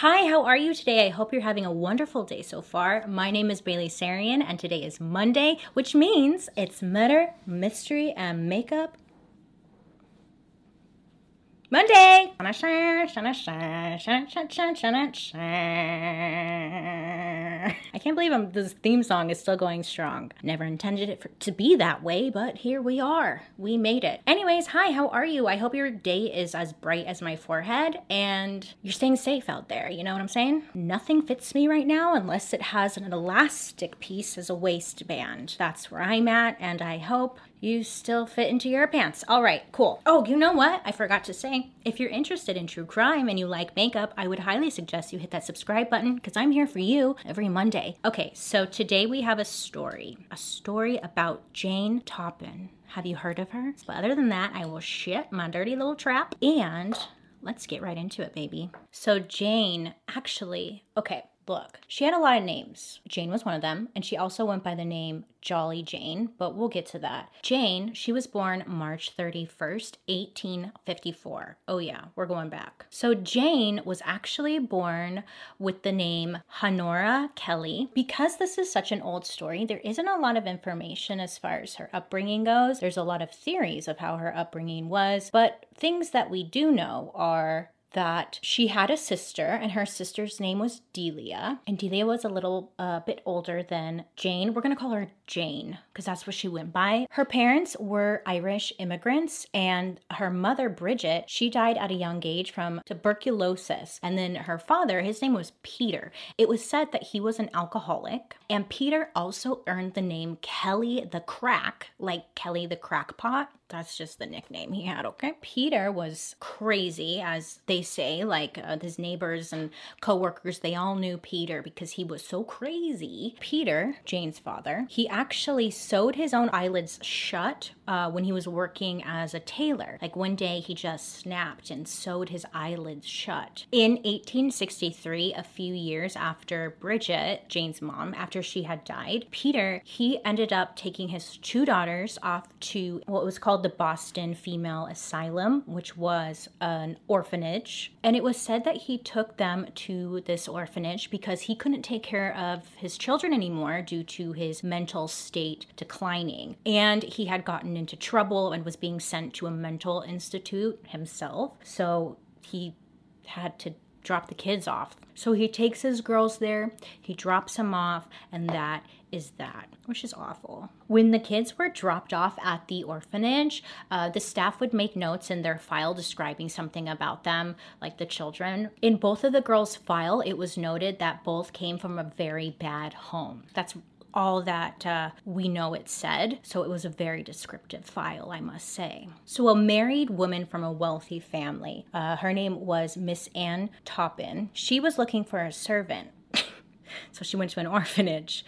Hi, how are you today? I hope you're having a wonderful day so far. My name is Bailey Sarian, and today is Monday, which means it's murder, mystery, and makeup Monday! I can't believe I'm, this theme song is still going strong. Never intended it for, to be that way, but here we are. We made it. Anyways, hi, how are you? I hope your day is as bright as my forehead and you're staying safe out there. You know what I'm saying? Nothing fits me right now unless it has an elastic piece as a waistband. That's where I'm at, and I hope you still fit into your pants. All right, cool. Oh, you know what? I forgot to say. If you're interested in true crime and you like makeup, I would highly suggest you hit that subscribe button because I'm here for you every Monday. Okay, so today we have a story. A story about Jane Toppan. Have you heard of her? But other than that, I will shit my dirty little trap and let's get right into it, baby. So, Jane actually, okay, look, she had a lot of names. Jane was one of them, and she also went by the name Jolly Jane, but we'll get to that. Jane, she was born March 31st, 1854. Oh, yeah, we're going back. So, Jane was actually born with the name Honora Kelly. Because this is such an old story, there isn't a lot of information as far as her upbringing goes. There's a lot of theories of how her upbringing was, but things that we do know are that she had a sister, and her sister's name was Delia. And Delia was a little uh, bit older than Jane. We're gonna call her Jane because that's what she went by. Her parents were Irish immigrants, and her mother, Bridget, she died at a young age from tuberculosis. And then her father, his name was Peter. It was said that he was an alcoholic, and Peter also earned the name Kelly the Crack, like Kelly the Crackpot. That's just the nickname he had, okay? Peter was crazy, as they say, like uh, his neighbors and coworkers, they all knew Peter because he was so crazy. Peter, Jane's father, he actually sewed his own eyelids shut uh, when he was working as a tailor. Like one day he just snapped and sewed his eyelids shut. In 1863, a few years after Bridget, Jane's mom, after she had died, Peter, he ended up taking his two daughters off to what was called the Boston Female Asylum, which was an orphanage. And it was said that he took them to this orphanage because he couldn't take care of his children anymore due to his mental state declining. And he had gotten into trouble and was being sent to a mental institute himself. So he had to drop the kids off. So he takes his girls there, he drops them off, and that is that, which is awful. When the kids were dropped off at the orphanage, uh, the staff would make notes in their file describing something about them, like the children. In both of the girls' file, it was noted that both came from a very bad home. That's all that uh, we know it said. So it was a very descriptive file, I must say. So, a married woman from a wealthy family, uh, her name was Miss Anne Toppan, She was looking for a servant. so she went to an orphanage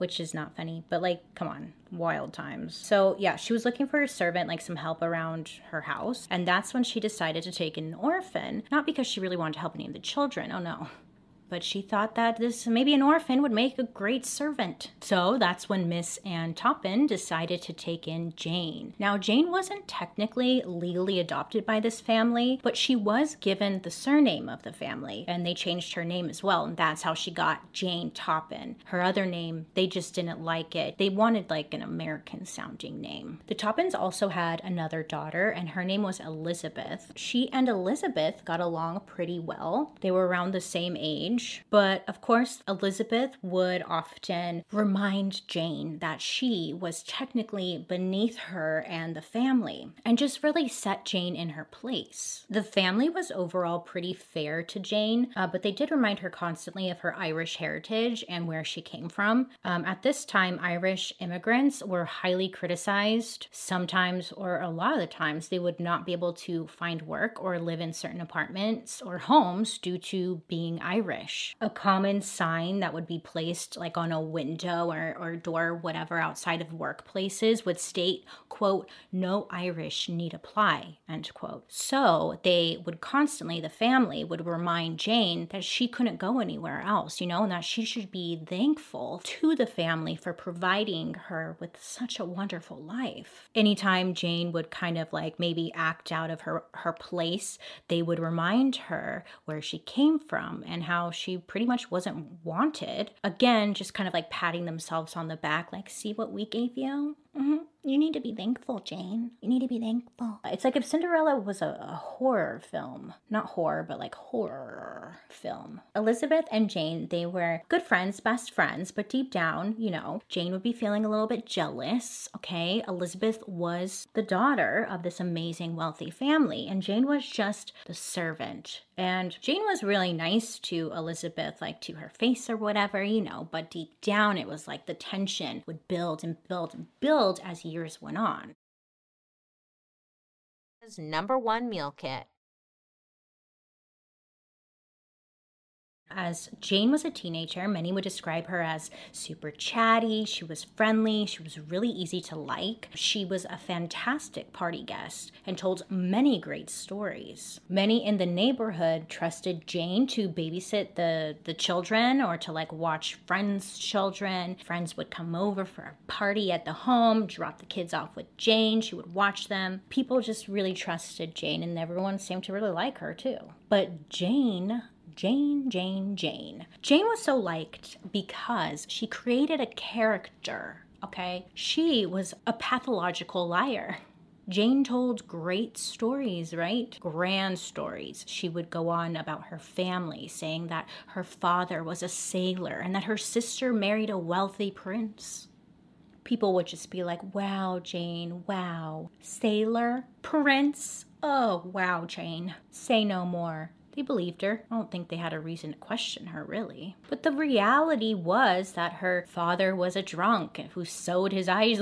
which is not funny, but like, come on, wild times. So, yeah, she was looking for a servant, like some help around her house. And that's when she decided to take an orphan, not because she really wanted to help any of the children. Oh no but she thought that this maybe an orphan would make a great servant. So that's when Miss Anne Toppan decided to take in Jane. Now, Jane wasn't technically legally adopted by this family, but she was given the surname of the family, and they changed her name as well, and that's how she got Jane Toppan. Her other name, they just didn't like it. They wanted like an American sounding name. The Toppans also had another daughter, and her name was Elizabeth. She and Elizabeth got along pretty well. They were around the same age but of course, Elizabeth would often remind Jane that she was technically beneath her and the family, and just really set Jane in her place. The family was overall pretty fair to Jane, uh, but they did remind her constantly of her Irish heritage and where she came from. Um, at this time, Irish immigrants were highly criticized. Sometimes, or a lot of the times, they would not be able to find work or live in certain apartments or homes due to being Irish. A common sign that would be placed like on a window or, or door, whatever, outside of workplaces would state, quote, no Irish need apply, end quote. So they would constantly, the family would remind Jane that she couldn't go anywhere else, you know, and that she should be thankful to the family for providing her with such a wonderful life. Anytime Jane would kind of like maybe act out of her, her place, they would remind her where she came from and how she pretty much wasn't wanted. Again, just kind of like patting themselves on the back, like, see what we gave you? Mm-hmm. You need to be thankful, Jane. You need to be thankful. It's like if Cinderella was a, a, horror film. Not horror, but like horror film. Elizabeth and Jane, they were good friends, best friends, but deep down, you know, Jane would be feeling a little bit jealous, okay? Elizabeth was the daughter of this amazing, wealthy family, and Jane was just the servant. And Jane was really nice to Elizabeth, like to her face or whatever, you know, but deep down, it was like the tension would build and build and build as years went on. His number one meal kit. As Jane was a teenager, many would describe her as super chatty. She was friendly. She was really easy to like. She was a fantastic party guest and told many great stories. Many in the neighborhood trusted Jane to babysit the, the children or to like watch friends' children. Friends would come over for a party at the home, drop the kids off with Jane. She would watch them. People just really trusted Jane, and everyone seemed to really like her too. But Jane Jane, Jane, Jane. Jane was so liked because she created a character, okay? She was a pathological liar. Jane told great stories, right? Grand stories. She would go on about her family, saying that her father was a sailor and that her sister married a wealthy prince. People would just be like, wow, Jane, wow. Sailor? Prince? Oh, wow, Jane. Say no more. They believed her. I don't think they had a reason to question her, really. But the reality was that her father was a drunk who sewed his eyes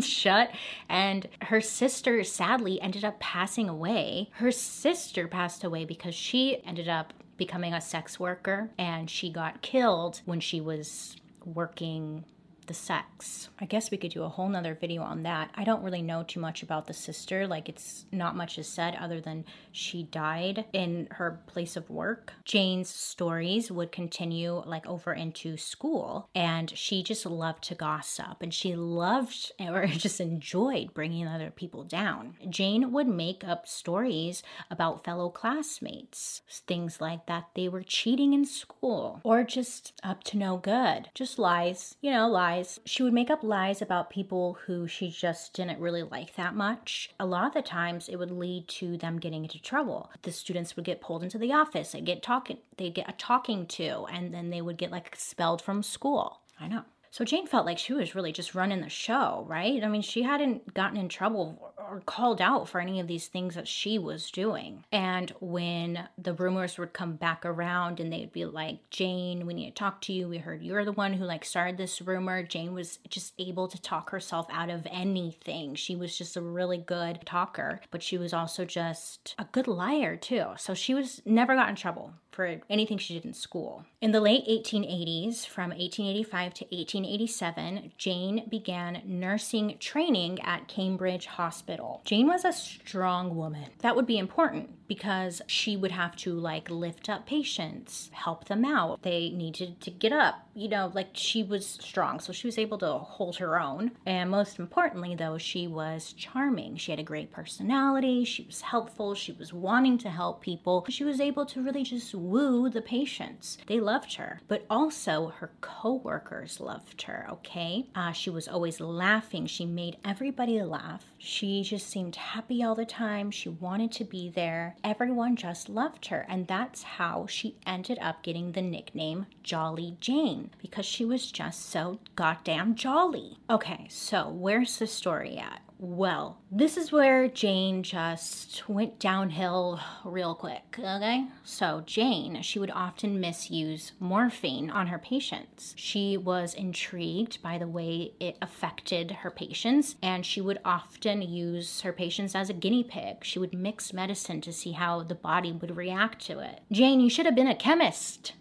shut, and her sister sadly ended up passing away. Her sister passed away because she ended up becoming a sex worker and she got killed when she was working the sex. I guess we could do a whole nother video on that. I don't really know too much about the sister. Like, it's not much is said other than she died in her place of work. Jane's stories would continue like over into school, and she just loved to gossip and she loved or just enjoyed bringing other people down. Jane would make up stories about fellow classmates, things like that they were cheating in school or just up to no good, just lies, you know, lies lies. She would make up lies about people who she just didn't really like that much. A lot of the times it would lead to them getting into trouble. The students would get pulled into the office, they get talking they'd get a talking to, and then they would get like expelled from school. I know. So Jane felt like she was really just running the show, right? I mean, she hadn't gotten in trouble or called out for any of these things that she was doing. And when the rumors would come back around and they'd be like, Jane, we need to talk to you. We heard you're the one who like started this rumor. Jane was just able to talk herself out of anything. She was just a really good talker, but she was also just a good liar too. So she was never got in trouble for anything she did in school. In the late 1880s, from 1885 to 1887, Jane began nursing training at Cambridge Hospital. Jane was a strong woman. That would be important because she would have to like lift up patients, help them out. They needed to get up, you know, like she was strong, so she was able to hold her own. And most importantly, though, she was charming. She had a great personality, she was helpful, she was wanting to help people. She was able to really just woo the patients. They loved her, but also her coworkers loved her, okay? Uh, she was always laughing, she made everybody laugh. She just seemed happy all the time, she wanted to be there everyone just loved her. And that's how she ended up getting the nickname Jolly Jane because she was just so goddamn jolly. Okay, so where's the story at? Well, this is where Jane just went downhill real quick, okay? So, Jane, she would often misuse morphine on her patients. She was intrigued by the way it affected her patients, and she would often use her patients as a guinea pig. She would mix medicine to see how the body would react to it. Jane, you should have been a chemist.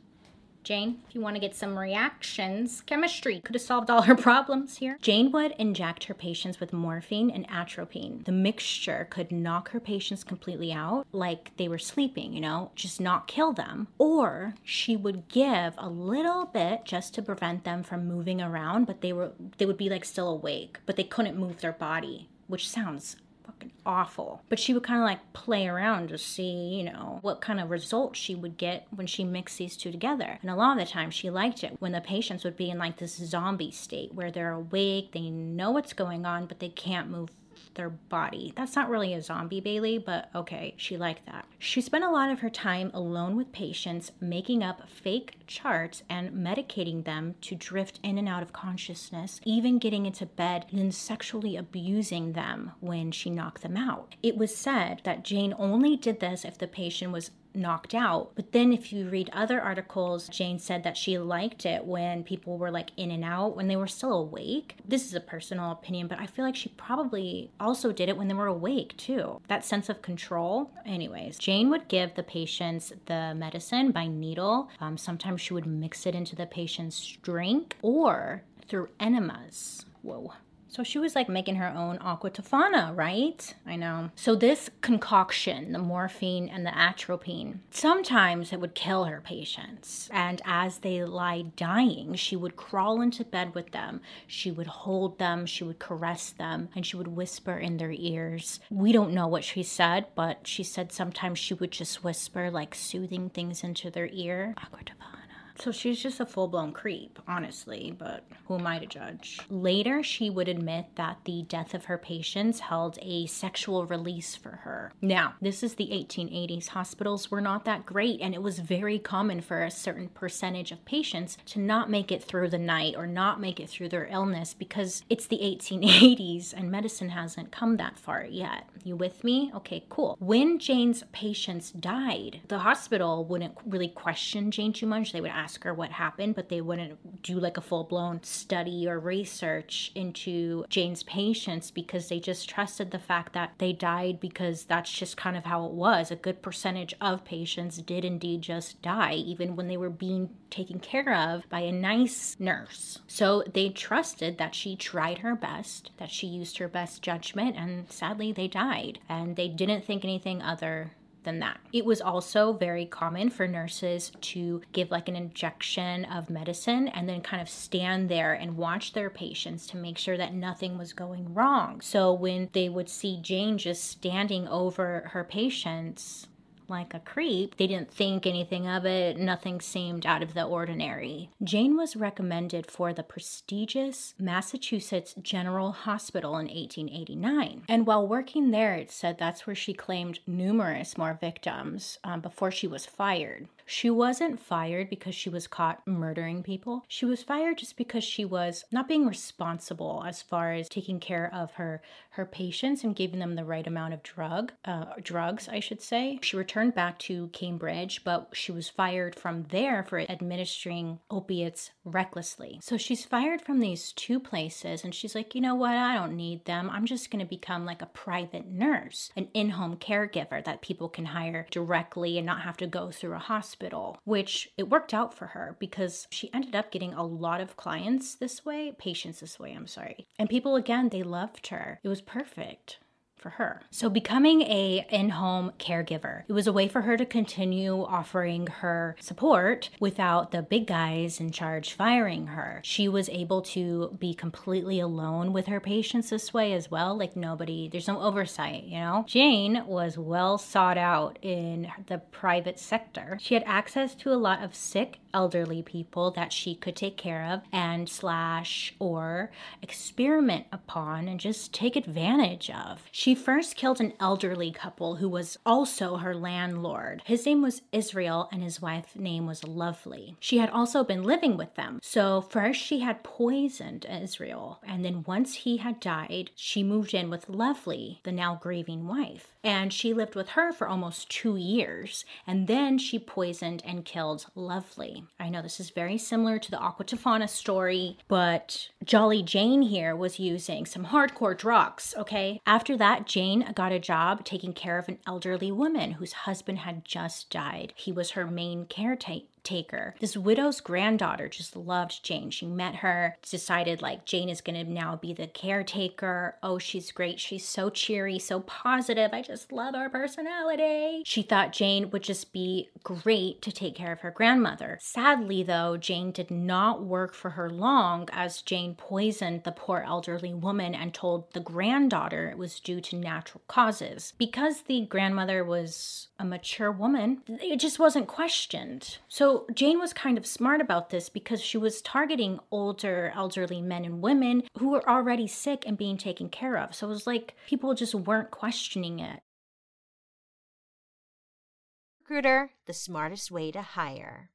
Jane, if you want to get some reactions, chemistry could have solved all her problems here. Jane would inject her patients with morphine and atropine. The mixture could knock her patients completely out, like they were sleeping, you know, just not kill them. Or she would give a little bit just to prevent them from moving around, but they were they would be like still awake, but they couldn't move their body, which sounds fucking awful. But she would kind of like play around to see, you know, what kind of results she would get when she mixed these two together. And a lot of the time she liked it when the patients would be in like this zombie state where they're awake, they know what's going on, but they can't move their body. That's not really a zombie Bailey, but okay, she liked that. She spent a lot of her time alone with patients, making up fake charts and medicating them to drift in and out of consciousness, even getting into bed and then sexually abusing them when she knocked them out. It was said that Jane only did this if the patient was knocked out. But then if you read other articles, Jane said that she liked it when people were like in and out when they were still awake. This is a personal opinion, but I feel like she probably also did it when they were awake too. That sense of control. Anyways, Jane would give the patients the medicine by needle. Um, sometimes she would mix it into the patient's drink or through enemas. Whoa. So she was like making her own aqua tofana, right? I know. So this concoction, the morphine and the atropine, sometimes it would kill her patients. And as they lie dying, she would crawl into bed with them. She would hold them, she would caress them, and she would whisper in their ears. We don't know what she said, but she said sometimes she would just whisper like soothing things into their ear. Aqua tofana. So she's just a full blown creep, honestly, but who am I to judge? Later, she would admit that the death of her patients held a sexual release for her. Now, this is the 1880s. Hospitals were not that great, and it was very common for a certain percentage of patients to not make it through the night or not make it through their illness because it's the 1880s and medicine hasn't come that far yet. You with me? Okay, cool. When Jane's patients died, the hospital wouldn't really question Jane too much. They would ask ask her what happened, but they wouldn't do like a full blown study or research into Jane's patients because they just trusted the fact that they died because that's just kind of how it was. A good percentage of patients did indeed just die, even when they were being taken care of by a nice nurse. So they trusted that she tried her best, that she used her best judgment, and sadly they died. And they didn't think anything other than that. It was also very common for nurses to give like an injection of medicine and then kind of stand there and watch their patients to make sure that nothing was going wrong. So when they would see Jane just standing over her patients, like a creep. They didn't think anything of it, nothing seemed out of the ordinary. Jane was recommended for the prestigious Massachusetts General Hospital in 1889. And while working there, it said that's where she claimed numerous more victims um, before she was fired. She wasn't fired because she was caught murdering people. She was fired just because she was not being responsible as far as taking care of her her patients and giving them the right amount of drug uh, drugs, I should say. She returned back to Cambridge, but she was fired from there for administering opiates recklessly. So she's fired from these two places, and she's like, you know what? I don't need them. I'm just going to become like a private nurse, an in-home caregiver that people can hire directly and not have to go through a hospital hospital, which it worked out for her because she ended up getting a lot of clients this way, patients this way, I'm sorry. And people, again, they loved her. It was perfect for her. So becoming a in-home caregiver, it was a way for her to continue offering her support without the big guys in charge firing her. She was able to be completely alone with her patients this way as well, like nobody, there's no oversight, you know? Jane was well sought out in the private sector. She had access to a lot of sick elderly people that she could take care of and slash or experiment upon and just take advantage of. She first killed an elderly couple who was also her landlord. His name was Israel and his wife's name was Lovely. She had also been living with them. So first she had poisoned Israel and then once he had died, she moved in with Lovely, the now grieving wife. And she lived with her for almost two years. And then she poisoned and killed Lovely. I know this is very similar to the Aqua Tofana story, but Jolly Jane here was using some hardcore drugs, okay? After that, Jane got a job taking care of an elderly woman whose husband had just died. He was her main caretaker caretaker. This widow's granddaughter just loved Jane. She met her, decided like Jane is going to now be the caretaker. Oh, she's great. She's so cheery, so positive. I just love her personality. She thought Jane would just be great to take care of her grandmother. Sadly, though, Jane did not work for her long as Jane poisoned the poor elderly woman and told the granddaughter it was due to natural causes. Because the grandmother was a mature woman, it just wasn't questioned. So Jane was kind of smart about this because she was targeting older, elderly men and women who were already sick and being taken care of. So it was like people just weren't questioning it. Recruiter, the smartest way to hire.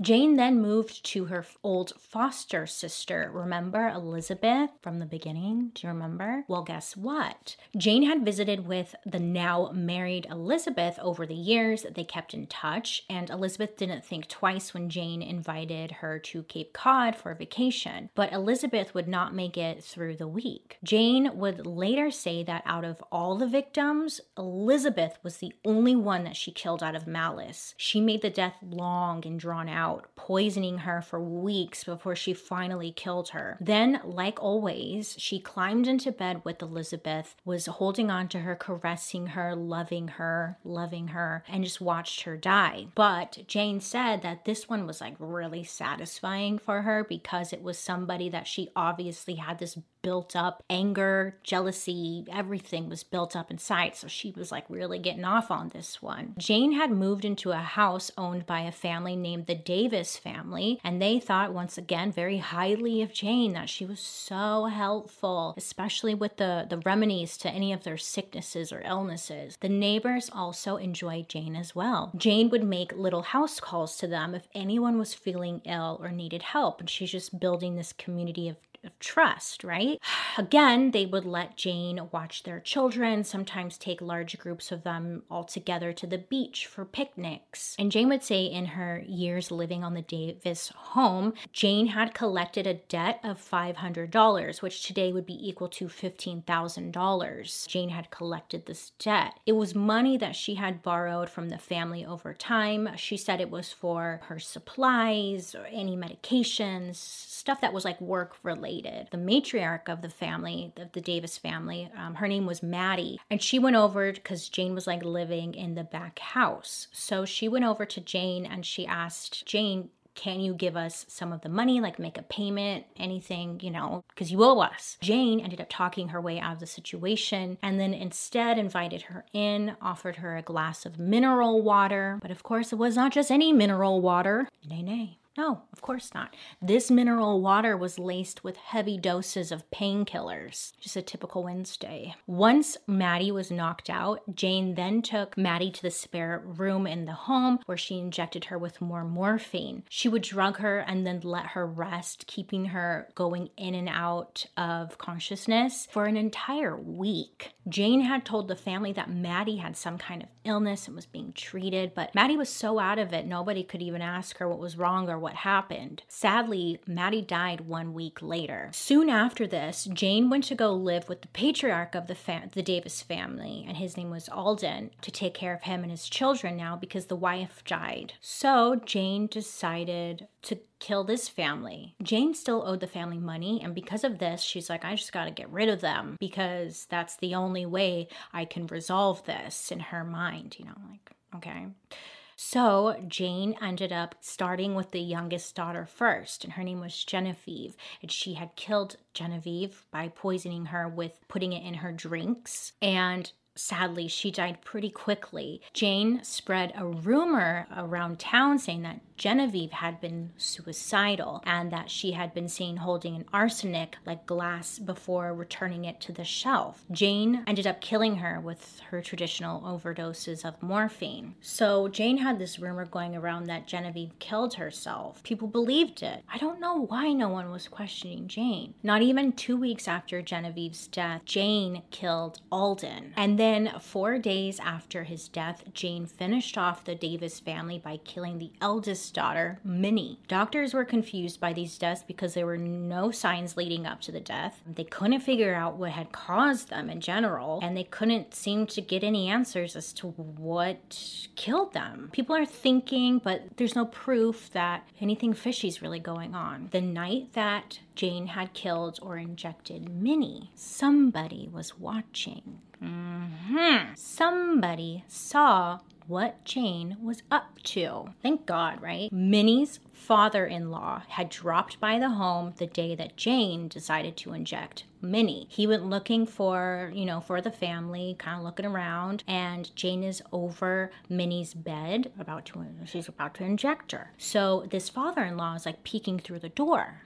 Jane then moved to her old foster sister. Remember Elizabeth from the beginning? Do you remember? Well, guess what? Jane had visited with the now married Elizabeth over the years. They kept in touch, and Elizabeth didn't think twice when Jane invited her to Cape Cod for a vacation. But Elizabeth would not make it through the week. Jane would later say that out of all the victims, Elizabeth was the only one that she killed out of malice. She made the death long and drawn out out, poisoning her for weeks before she finally killed her. Then, like always, she climbed into bed with Elizabeth, was holding on to her, caressing her, loving her, loving her, and just watched her die. But Jane said that this one was like really satisfying for her because it was somebody that she obviously had this built up anger, jealousy, everything was built up inside. So she was like really getting off on this one. Jane had moved into a house owned by a family named the Davis family, and they thought once again very highly of Jane that she was so helpful, especially with the, the remedies to any of their sicknesses or illnesses. The neighbors also enjoyed Jane as well. Jane would make little house calls to them if anyone was feeling ill or needed help, and she's just building this community of of trust, right? Again, they would let Jane watch their children, sometimes take large groups of them all together to the beach for picnics. And Jane would say in her years living on the Davis home, Jane had collected a debt of $500, which today would be equal to $15,000. Jane had collected this debt. It was money that she had borrowed from the family over time. She said it was for her supplies or any medications, stuff that was like work related. The matriarch of the family, of the Davis family, um, her name was Maddie, and she went over because Jane was like living in the back house. So she went over to Jane and she asked Jane, can you give us some of the money, like make a payment, anything, you know, because you owe us. Jane ended up talking her way out of the situation and then instead invited her in, offered her a glass of mineral water. But of course, it was not just any mineral water. Nay, nay. No, of course not. This mineral water was laced with heavy doses of painkillers. Just a typical Wednesday. Once Maddie was knocked out, Jane then took Maddie to the spare room in the home where she injected her with more morphine. She would drug her and then let her rest, keeping her going in and out of consciousness for an entire week. Jane had told the family that Maddie had some kind of illness and was being treated, but Maddie was so out of it, nobody could even ask her what was wrong or what happened. Sadly, Maddie died one week later. Soon after this, Jane went to go live with the patriarch of the, fam- the Davis family, and his name was Alden, to take care of him and his children now because the wife died. So Jane decided to kill this family. Jane still owed the family money, and because of this, she's like, I just gotta get rid of them because that's the only way I can resolve this in her mind, you know, like, okay. So Jane ended up starting with the youngest daughter first, and her name was Genevieve. And she had killed Genevieve by poisoning her with putting it in her drinks. And sadly, she died pretty quickly. Jane spread a rumor around town saying that Genevieve had been suicidal and that she had been seen holding an arsenic like glass before returning it to the shelf. Jane ended up killing her with her traditional overdoses of morphine. So Jane had this rumor going around that Genevieve killed herself. People believed it. I don't know why no one was questioning Jane. Not even two weeks after Genevieve's death, Jane killed Alden. And then Then, four days after his death, Jane finished off the Davis family by killing the eldest daughter, Minnie. Doctors were confused by these deaths because there were no signs leading up to the death. They couldn't figure out what had caused them in general, and they couldn't seem to get any answers as to what killed them. People are thinking, but there's no proof that anything fishy is really going on. The night that Jane had killed or injected Minnie, somebody was watching. Mm-hmm. Somebody saw what Jane was up to. Thank God, right? Minnie's father in law had dropped by the home the day that Jane decided to inject Minnie. He went looking for, you know, for the family, kind of looking around, and Jane is over Minnie's bed, about to, she's about to inject her. So this father in law is like peeking through the door.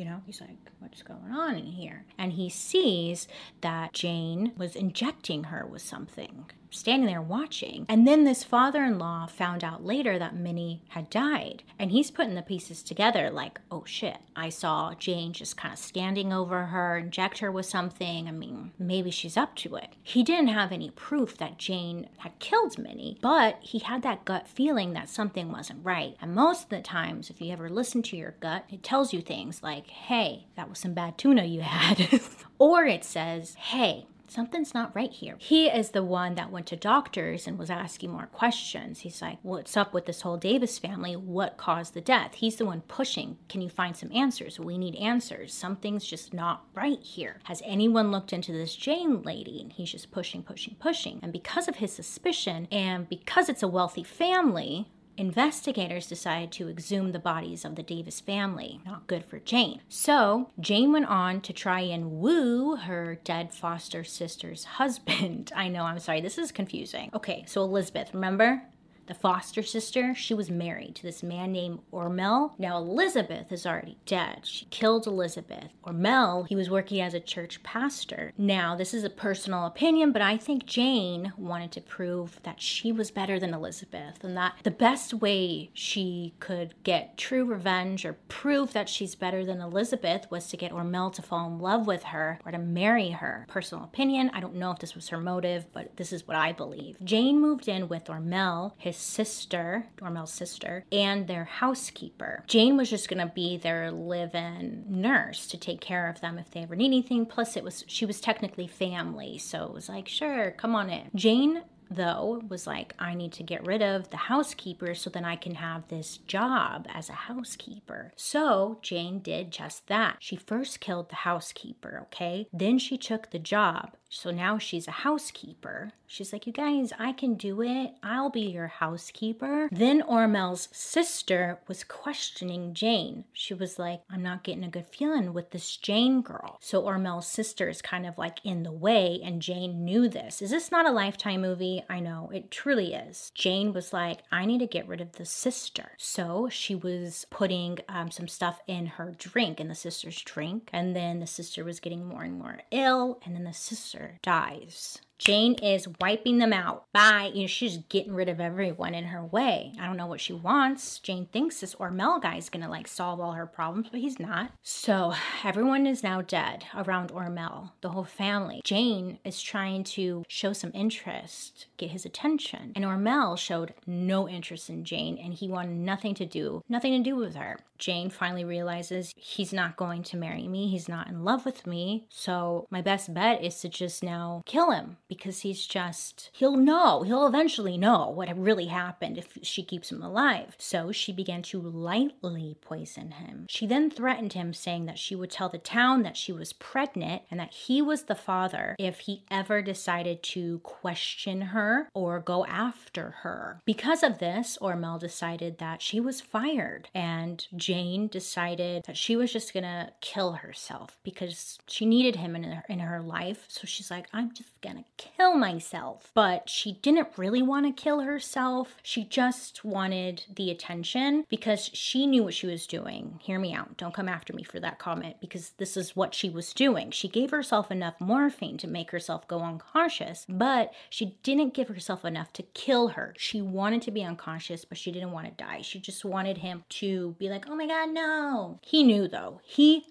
You know, he's like, what's going on in here? And he sees that Jane was injecting her with something standing there watching. And then this father in law found out later that Minnie had died. And he's putting the pieces together like, oh shit, I saw Jane just kind of standing over her, inject her with something. I mean, maybe she's up to it. He didn't have any proof that Jane had killed Minnie, but he had that gut feeling that something wasn't right. And most of the times, if you ever listen to your gut, it tells you things like, hey, that was some bad tuna you had. or it says, hey, something's not right here. He is the one that went to doctors and was asking more questions. He's like, What's up with this whole Davis family? What caused the death? He's the one pushing. Can you find some answers? We need answers. Something's just not right here. Has anyone looked into this Jane lady? And he's just pushing, pushing, pushing. And because of his suspicion and because it's a wealthy family, investigators decided to exhume the bodies of the Davis family. Not good for Jane. So, Jane went on to try and woo her dead foster sister's husband. I know, I'm sorry, this is confusing. Okay, so Elizabeth, remember? The foster sister, she was married to this man named Ormel. Now, Elizabeth is already dead. She killed Elizabeth. Ormel, he was working as a church pastor. Now, this is a personal opinion, but I think Jane wanted to prove that she was better than Elizabeth and that the best way she could get true revenge or prove that she's better than Elizabeth was to get Ormel to fall in love with her or to marry her. Personal opinion, I don't know if this was her motive, but this is what I believe. Jane moved in with Ormel, his sister, Ormel's sister, and their housekeeper. Jane was just gonna be their live-in nurse to take care of them if they ever need anything. Plus, it was she was technically family, so it was like, sure, come on in. Jane though was like i need to get rid of the housekeeper so then i can have this job as a housekeeper so jane did just that she first killed the housekeeper okay then she took the job so now she's a housekeeper. She's like, You guys, I can do it. I'll be your housekeeper. Then Ormel's sister was questioning Jane. She was like, I'm not getting a good feeling with this Jane girl. So Ormel's sister is kind of like in the way, and Jane knew this. Is this not a lifetime movie? I know, it truly is. Jane was like, I need to get rid of the sister. So she was putting um, some stuff in her drink, in the sister's drink. And then the sister was getting more and more ill. And then the sister dies. Jane is wiping them out by, you know, she's getting rid of everyone in her way. I don't know what she wants. Jane thinks this Ormel guy is gonna like solve all her problems, but he's not. So everyone is now dead around Ormel, the whole family. Jane is trying to show some interest, get his attention. And Ormel showed no interest in Jane and he wanted nothing to do, nothing to do with her. Jane finally realizes he's not going to marry me, he's not in love with me. So my best bet is to just now kill him because he's just, he'll know, he'll eventually know what really happened if she keeps him alive. So she began to lightly poison him. She then threatened him, saying that she would tell the town that she was pregnant and that he was the father if he ever decided to question her or go after her. Because of this, Ormel decided that she was fired, and Jane decided that she was just gonna kill herself because she needed him in her, in her life. So she's like, I'm just gonna kill myself. But she didn't really want to kill herself. She just wanted the attention because she knew what she was doing. Hear me out. Don't come after me for that comment because this is what she was doing. She gave herself enough morphine to make herself go unconscious, but she didn't give herself enough to kill her. She wanted to be unconscious, but she didn't want to die. She just wanted him to be like, oh my God, no. He knew though. He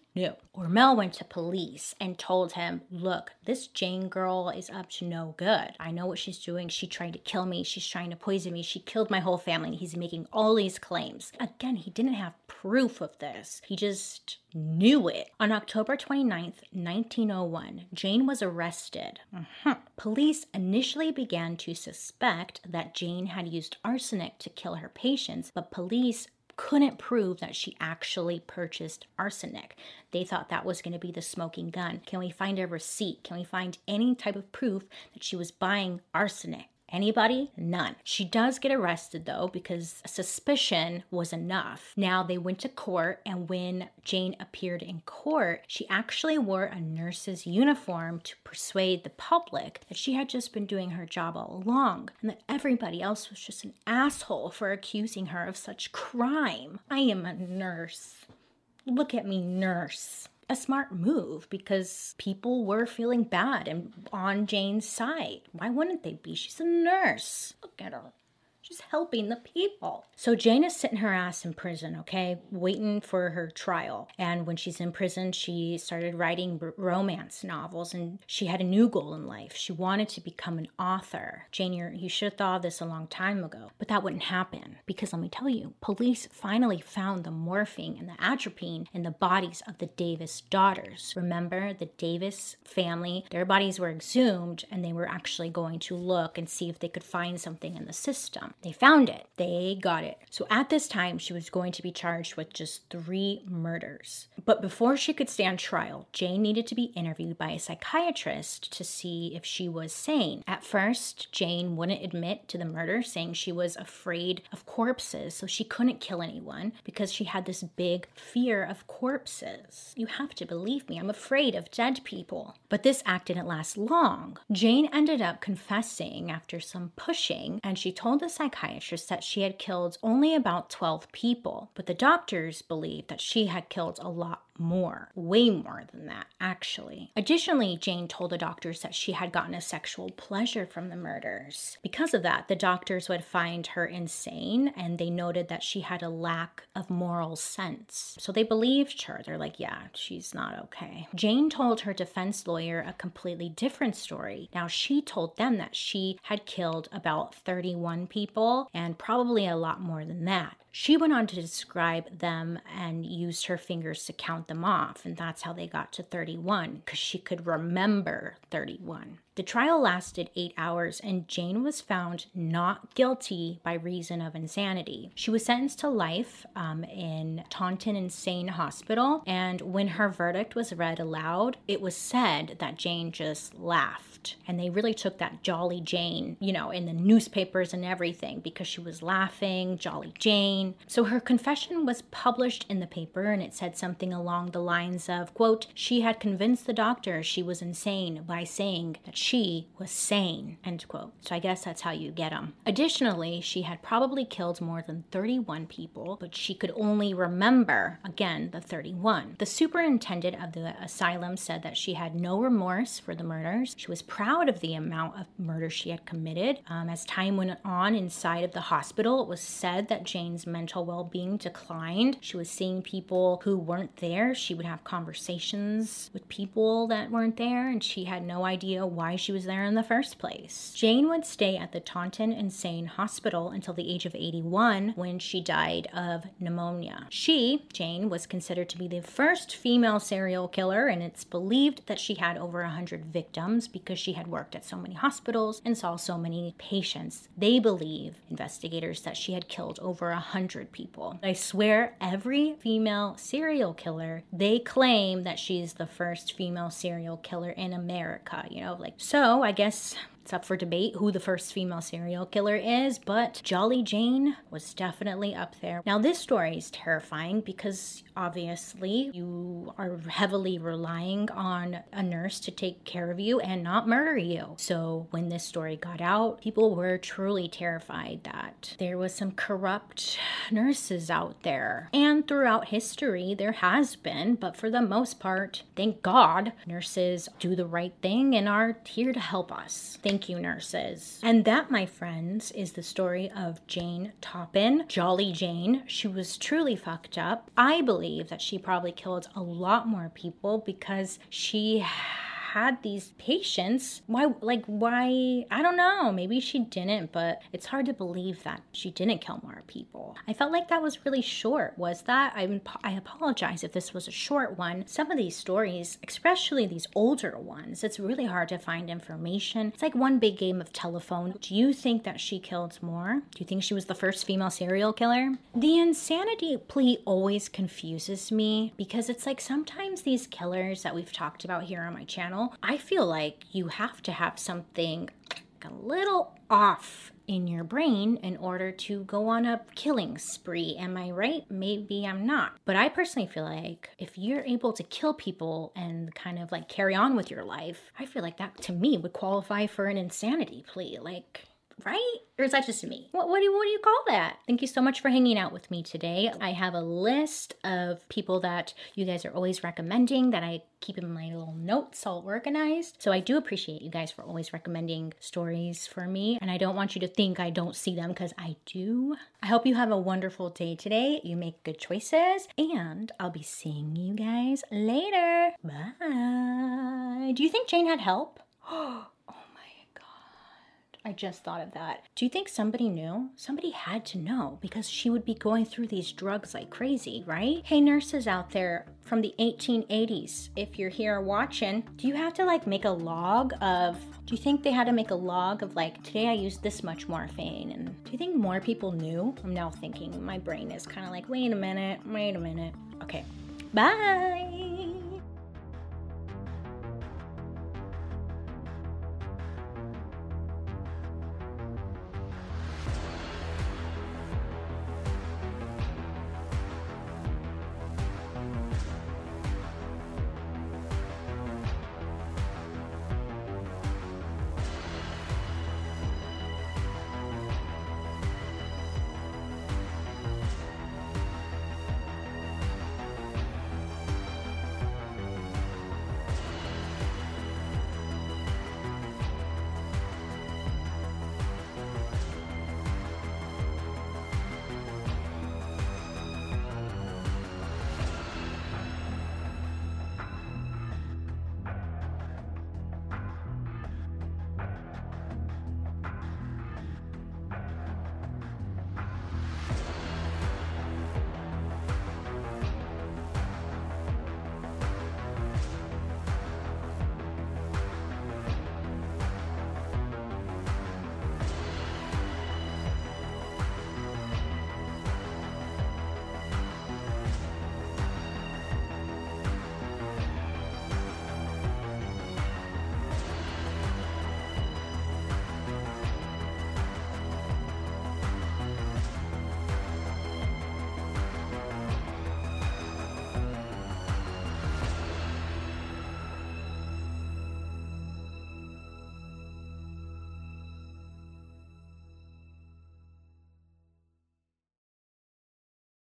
Ormel went to police and told him, Look, this Jane girl is up to no good. I know what she's doing. She tried to kill me. She's trying to poison me. She killed my whole family. He's making all these claims. Again, he didn't have proof of this. He just knew it. On October 29th, 1901, Jane was arrested. Uh-huh. Police initially began to suspect that Jane had used arsenic to kill her patients, but police couldn't prove that she actually purchased arsenic. They thought that was going to be the smoking gun. Can we find a receipt? Can we find any type of proof that she was buying arsenic? Anybody? None. She does get arrested though because suspicion was enough. Now they went to court, and when Jane appeared in court, she actually wore a nurse's uniform to persuade the public that she had just been doing her job all along and that everybody else was just an asshole for accusing her of such crime. I am a nurse. Look at me, nurse a smart move because people were feeling bad and on Jane's side. Why wouldn't they be? She's a nurse. Look at her. She's helping the people. So Jane is sitting her ass in prison, okay, waiting for her trial. And when she's in prison, she started writing romance novels and she had a new goal in life. She wanted to become an author. Jane, you should have thought of this a long time ago, but that wouldn't happen because let me tell you, police finally found the morphine and the atropine in the bodies of the Davis daughters. Remember, the Davis family, their bodies were exhumed and they were actually going to look and see if they could find something in the system. They found it, they got it. So at this time, she was going to be charged with just three murders. But before she could stand trial, Jane needed to be interviewed by a psychiatrist to see if she was sane. At first, Jane wouldn't admit to the murder, saying she was afraid of corpses, so she couldn't kill anyone because she had this big fear of corpses. You have to believe me, I'm afraid of dead people. But this act didn't last long. Jane ended up confessing after some pushing, and she told the psychiatrist psychiatrist that she had killed only about 12 people, but the doctors believed that she had killed a lot more, way more than that, actually. Additionally, Jane told the doctors that she had gotten a sexual pleasure from the murders. Because of that, the doctors would find her insane and they noted that she had a lack of moral sense. So they believed her. They're like, yeah, she's not okay. Jane told her defense lawyer a completely different story. Now, she told them that she had killed about 31 people and probably a lot more than that. She went on to describe them and used her fingers to count them off, and that's how they got to 31 because she could remember 31. The trial lasted eight hours, and Jane was found not guilty by reason of insanity. She was sentenced to life um, in Taunton Insane Hospital, and when her verdict was read aloud, it was said that Jane just laughed. And they really took that Jolly Jane, you know, in the newspapers and everything because she was laughing, Jolly Jane. So her confession was published in the paper, and it said something along the lines of, quote, she had convinced the doctor she was insane by saying that she was sane, end quote. So I guess that's how you get them. Additionally, she had probably killed more than 31 people, but she could only remember, again, the 31. The superintendent of the asylum said that she had no remorse for the murders. She was proud of the amount of murder she had committed. Um, as time went on inside of the hospital, it was said that Jane's mental well being declined. She was seeing people who weren't there. She would have conversations with people that weren't there, and she had no idea why she was there in the first place. Jane would stay at the Taunton Insane Hospital until the age of 81 when she died of pneumonia. She, Jane, was considered to be the first female serial killer, and it's believed that she had over 100 victims because she had worked at so many hospitals and saw so many patients. They believe, investigators, that she had killed over 100 people. I swear, every female serial killer, they claim that she's the first female serial killer in America, you know, like so I guess it's up for debate who the first female serial killer is, but Jolly Jane was definitely up there. Now, this story is terrifying because obviously you are heavily relying on a nurse to take care of you and not murder you. So, when this story got out, people were truly terrified that there was some corrupt nurses out there. And throughout history, there has been, but for the most part, thank God, nurses do the right thing and are here to help us. Thank Thank you, nurses. And that, my friends, is the story of Jane Toppan, Jolly Jane. She was truly fucked up. I believe that she probably killed a lot more people because she had these patients. Why, like, why? I don't know. Maybe she didn't, but it's hard to believe that she didn't kill more people. I felt like that was really short. Was that? I, I apologize if this was a short one. Some of these stories, especially these older ones, it's really hard to find information. It's like one big game of telephone. Do you think that she killed more? Do you think she was the first female serial killer? The insanity plea always confuses me because it's like sometimes these killers that we've talked about here on my channel I feel like you have to have something a little off in your brain in order to go on a killing spree. Am I right? Maybe I'm not. But I personally feel like if you're able to kill people and kind of like carry on with your life, I feel like that to me would qualify for an insanity plea. Like, right? Or is that just me? What, what, do, what do you call that? Thank you so much for hanging out with me today. I have a list of people that you guys are always recommending that I keep in my little notes all organized. So I do appreciate you guys for always recommending stories for me. And I don't want you to think I don't see them because I do. I hope you have a wonderful day today. You make good choices. And I'll be seeing you guys later. Bye. Do you think Jane had help? Oh, I just thought of that. Do you think somebody knew? Somebody had to know because she would be going through these drugs like crazy, right? Hey, nurses out there from the 1880s, if you're here watching, do you have to like make a log of, do you think they had to make a log of like, today I used this much morphine? And do you think more people knew? I'm now thinking, my brain is kind of like, wait a minute, wait a minute. Okay, bye.